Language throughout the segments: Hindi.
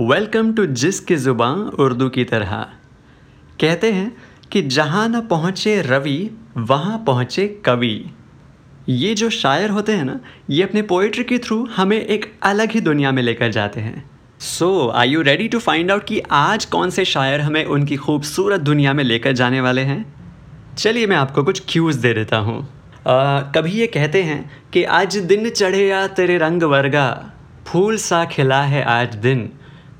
वेलकम टू जिसकी ज़ुबान उर्दू की तरह कहते हैं कि जहाँ न पहुँचे रवि, वहाँ पहुँचे कवि। ये जो शायर होते हैं ना, ये अपने पोइट्री के थ्रू हमें एक अलग ही दुनिया में लेकर जाते हैं। So I you ready to find out कि आज कौन से शायर हमें उनकी खूबसूरत दुनिया में लेकर जाने वाले हैं? चलिए मैं आपको कुछ क्यूज़ दे देता हूँ। कभी ये कहते हैं कि आज दिन चढ़े या तेरे रंग वर्गा, फूल सा खिला है आज दिन।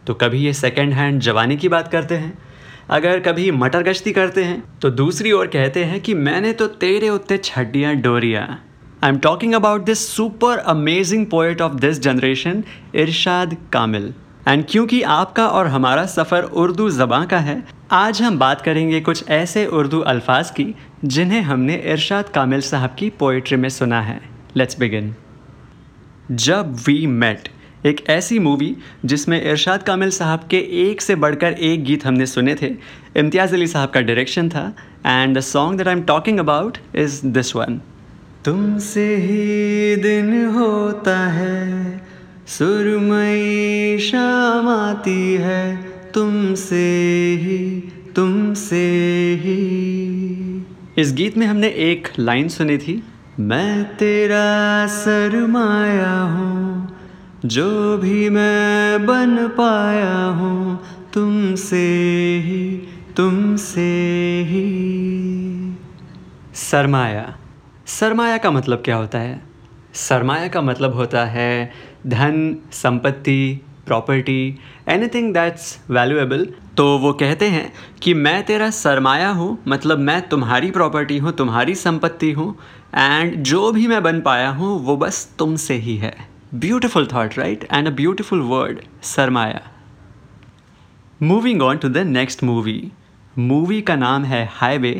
तो कभी ये सेकेंड हैंड जवानी की बात करते हैं? अगर कभी मटर गश्ती करते हैं तो दूसरी ओर कहते हैं कि मैंने तो तेरे उत्ते छड्डियाँ डोरिया। I am talking about this super amazing poet of this generation Irshad Kamil. And क्योंकि आपका और हमारा सफ़र उर्दू ज़बाँ का है, आज हम बात करेंगे कुछ ऐसे उर्दू अल्फाज की, जिन्हें हमने इरशाद कामिल साहब की पोइट्री में सुना है। Let's begin Jab we met एक ऐसी मूवी जिसमें इरशाद कामिल साहब के एक से बढ़कर एक गीत हमने सुने थे। इम्तियाज़ अली साहब का डायरेक्शन था and the song that I am talking about is this one तुमसे ही दिन होता है सुरमई शाम आती है तुमसे ही तुमसे ही। इस गीत में हमने एक लाइन सुनी थी मैं तेरा सरमाया हूँ जो भी मैं बन पाया हूँ, तुमसे ही तुमसे ही। सरमाया सरमाया का मतलब क्या होता है? सरमाया का मतलब होता है धन, संपत्ति प्रॉपर्टी एनीथिंग दैट्स वैल्यूएबल तो वो कहते हैं कि मैं तेरा सरमाया हूँ मतलब मैं तुम्हारी प्रॉपर्टी हूँ, तुम्हारी संपत्ति हूँ एंड जो भी मैं बन पाया हूँ, वो बस तुमसे ही है। Beautiful thought, right? And a beautiful word, Sarmaya. Moving on to the next movie. Movie का नाम है Highway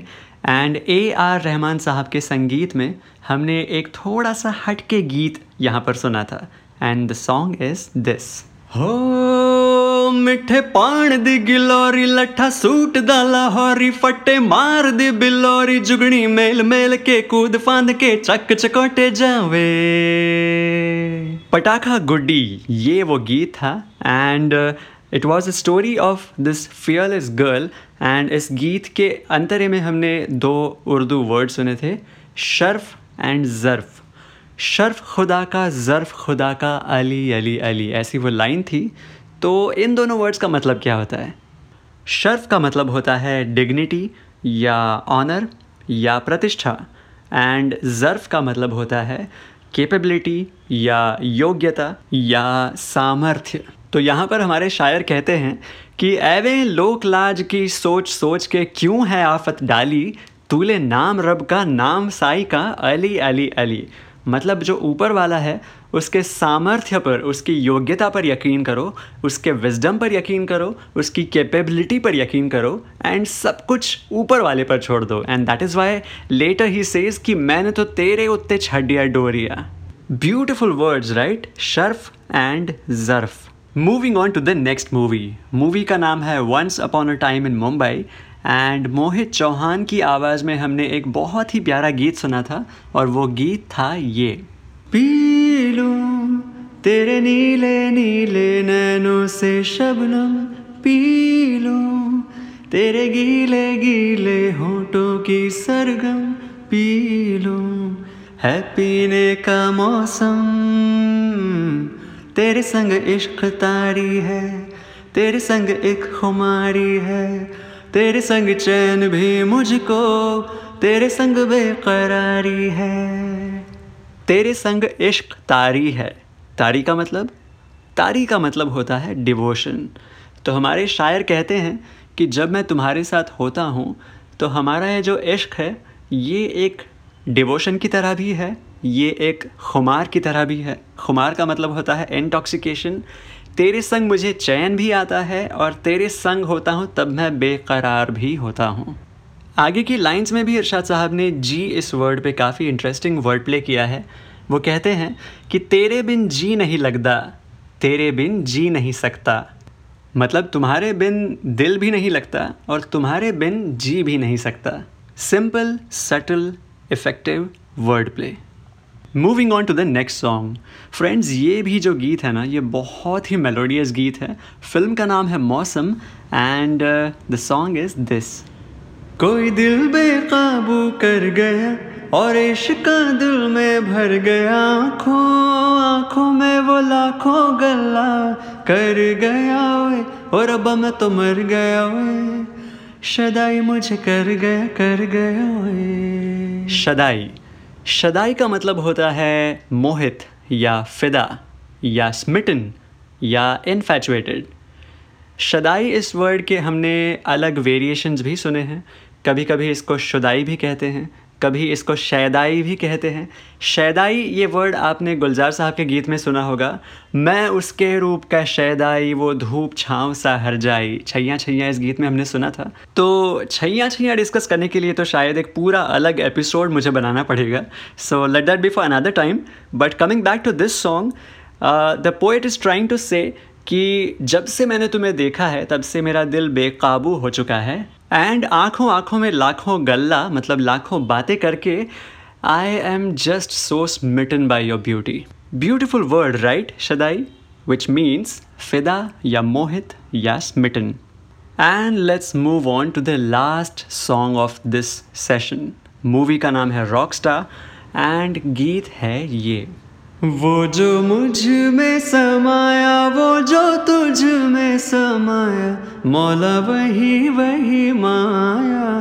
and A R Rahman साहब के संगीत में हमने एक थोड़ा सा हटके गीत यहाँ पर सुना था and the song is this हो, मिठे पान दी गिलोरी, लट्ठा सूट दा लाहौरी फटे मार दी बिलोरी जुगनी मेल मेल के कूद फांद के चक चकोटे जावे। पटाखा गुड्डी, ये वो गीत था and it was a story of this fearless girl and इस गीत के अंतरे में हमने दो उर्दू वर्ड सुने थे, शर्फ एंड ज़र्फ़। शर्फ खुदा का, ज़र्फ़ खुदा का, अली अली अली, ऐसी वो लाइन थी। तो इन दोनों वर्ड्स का मतलब क्या होता है? शर्फ का मतलब होता है डिग्निटी या ऑनर या प्रतिष्ठा। एंड ज़र्फ़ का मतलब होता है कैपेबिलिटी या योग्यता या सामर्थ्य। तो यहाँ पर हमारे शायर कहते हैं कि एवे लोक लाज की सोच सोच के क्यों है आफत डाली? तूले नाम रब का, नाम साई का, अली अली अली। मतलब जो ऊपर वाला है, उसके सामर्थ्य पर, उसकी योग्यता पर यकीन करो, उसके विजडम पर यकीन करो, उसकी कैपेबिलिटी पर यकीन करो एंड सब कुछ ऊपर वाले पर छोड़ दो। And that is why later he says कि मैंने तो तेरे उत्ते छडिया डोरिया। ब्यूटिफुल वर्ड्स राइट शर्फ and जर्फ moving on to the next movie movie का नाम है once upon a time in Mumbai and Mohit Chauhan की आवाज़ में हमने एक बहुत ही प्यारा गीत सुना था, और वो गीत था ये। पी तेरे नीले नीले नैनों से शबनम पी तेरे गीले गीले होठों की सरगम पी है पीने का मौसम, तेरे संग इश्क तारी है, तेरे संग एक खुमारी है तेरे संग चैन भी मुझको, तेरे संग बेकरारी है। तेरे संग इश्क तारी है। तारी का मतलब? तारी का मतलब होता है डिवोशन तो हमारे शायर कहते हैं कि जब मैं तुम्हारे साथ होता हूँ तो हमारा ये जो इश्क है, ये एक डिवोशन की तरह भी है, ये एक खुमार की तरह भी है। खुमार का मतलब होता है इंटॉक्सिकेशन तेरे संग मुझे चैन भी आता है और तेरे संग होता हूँ तब मैं बेकरार भी होता हूँ। आगे की लाइंस में भी इरशाद साहब ने जी इस वर्ड पे काफ़ी इंटरेस्टिंग वर्ड प्ले किया है। वो कहते हैं कि तेरे बिन जी नहीं लगता, तेरे बिन जी नहीं सकता। मतलब तुम्हारे बिन दिल भी नहीं लगता और तुम्हारे बिन जी भी नहीं सकता। Simple subtle effective word play moving on to the next song friends ये भी जो गीत है ना ये बहुत ही मेलोडियस गीत है। फ़िल्म का नाम है Mausam and the song is this कोई दिल बेकाबू कर गया और इश्क दिल में भर गया आँखों आँखों में वो लाखों गला कर गया वे और अब मैं तो मर गया वे शदाई मुझे कर गया कर गया वे शदाई। शदाई का मतलब होता है मोहित या फिदा या स्मिटन या इनफैचुएटेड शदाई इस वर्ड के हमने अलग वेरिएशंस भी सुने हैं कभी कभी इसको शुदाई भी कहते हैं। कभी इसको शैदाई भी कहते हैं। शैदाई, ये वर्ड आपने गुलजार साहब के गीत में सुना होगा। मैं उसके रूप का शैदाई, वो धूप छाँव सा हर जाई। छैया छैया इस गीत में हमने सुना था। तो छैया छैया डिस्कस करने के लिए तो शायद एक पूरा अलग एपिसोड मुझे बनाना पड़ेगा। So let that be for another time but coming back to this song the poet is trying to say कि जब से मैंने तुम्हें देखा है, तब से मेरा दिल बेकाबू हो चुका है। एंड आँखों आँखों में लाखों गल्ला मतलब लाखों बातें करके I am just so smitten by your beauty beautiful word right Shaddai which means फिदा या मोहित या smitten and let's move on to the last song of this session movie का नाम है रॉक स्टार एंड गीत है ये। वो जो मुझमें समाया, वो जो तुझ में समाया, मौला वही वही माया।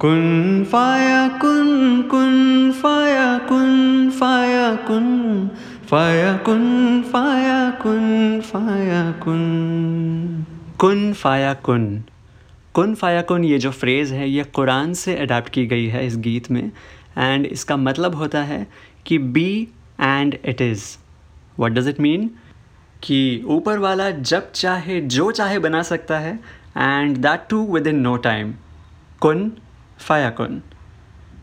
कुन फाया, कुन कुन फाया कुन फाया कुन फाया कुन फाया कुन फाया, कुन। कुन फाया, कुन। कुन फाया, कुन, ये जो फ्रेज़ है, ये कुरान से अडाप्ट की गई है इस गीत में। एंड इसका मतलब होता है कि be and it is what does it mean कि ऊपर वाला जब चाहे, जो चाहे बना सकता है and that too within no time कुन, फाया कुन.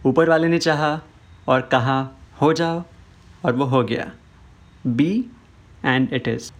ऊपर वाले ने चाहा और कहा, हो जाओ, और वो हो गया. Be and it is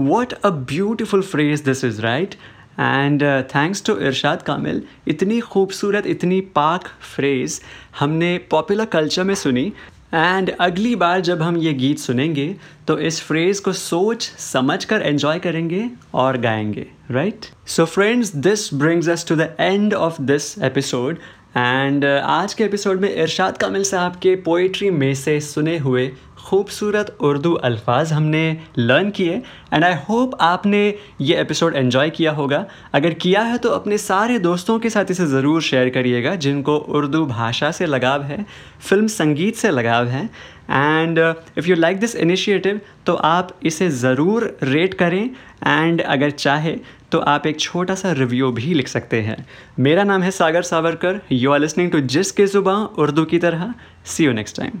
what a beautiful phrase this is right and thanks to Irshad Kamil इतनी खूबसूरत, इतनी पाक फ्रेज़ हमने पॉपुलर कल्चर में सुनी। एंड अगली बार जब हम ये गीत सुनेंगे तो इस फ्रेज़ को सोच, समझ कर एन्जॉय करेंगे और गाएँगे right so friends this brings us to the end of this episode and आज के एपिसोड में इरशाद कामिल साहब के पोइट्री में से सुने हुए खूबसूरत उर्दू अल्फाज हमने लर्न किए एंड आई होप आपने ये एपिसोड एन्जॉय किया होगा। अगर किया है तो अपने सारे दोस्तों के साथ इसे ज़रूर शेयर करिएगा, जिनको उर्दू भाषा से लगाव है फ़िल्म संगीत से लगाव है। And if you like this initiative तो आप इसे ज़रूर रेट करें। एंड अगर चाहे तो आप एक छोटा सा रिव्यू भी लिख सकते हैं। मेरा नाम है Sagar Savarkar. You are listening to जिस के ज़ुबा उर्दू की तरह। सी यू नेक्स्ट टाइम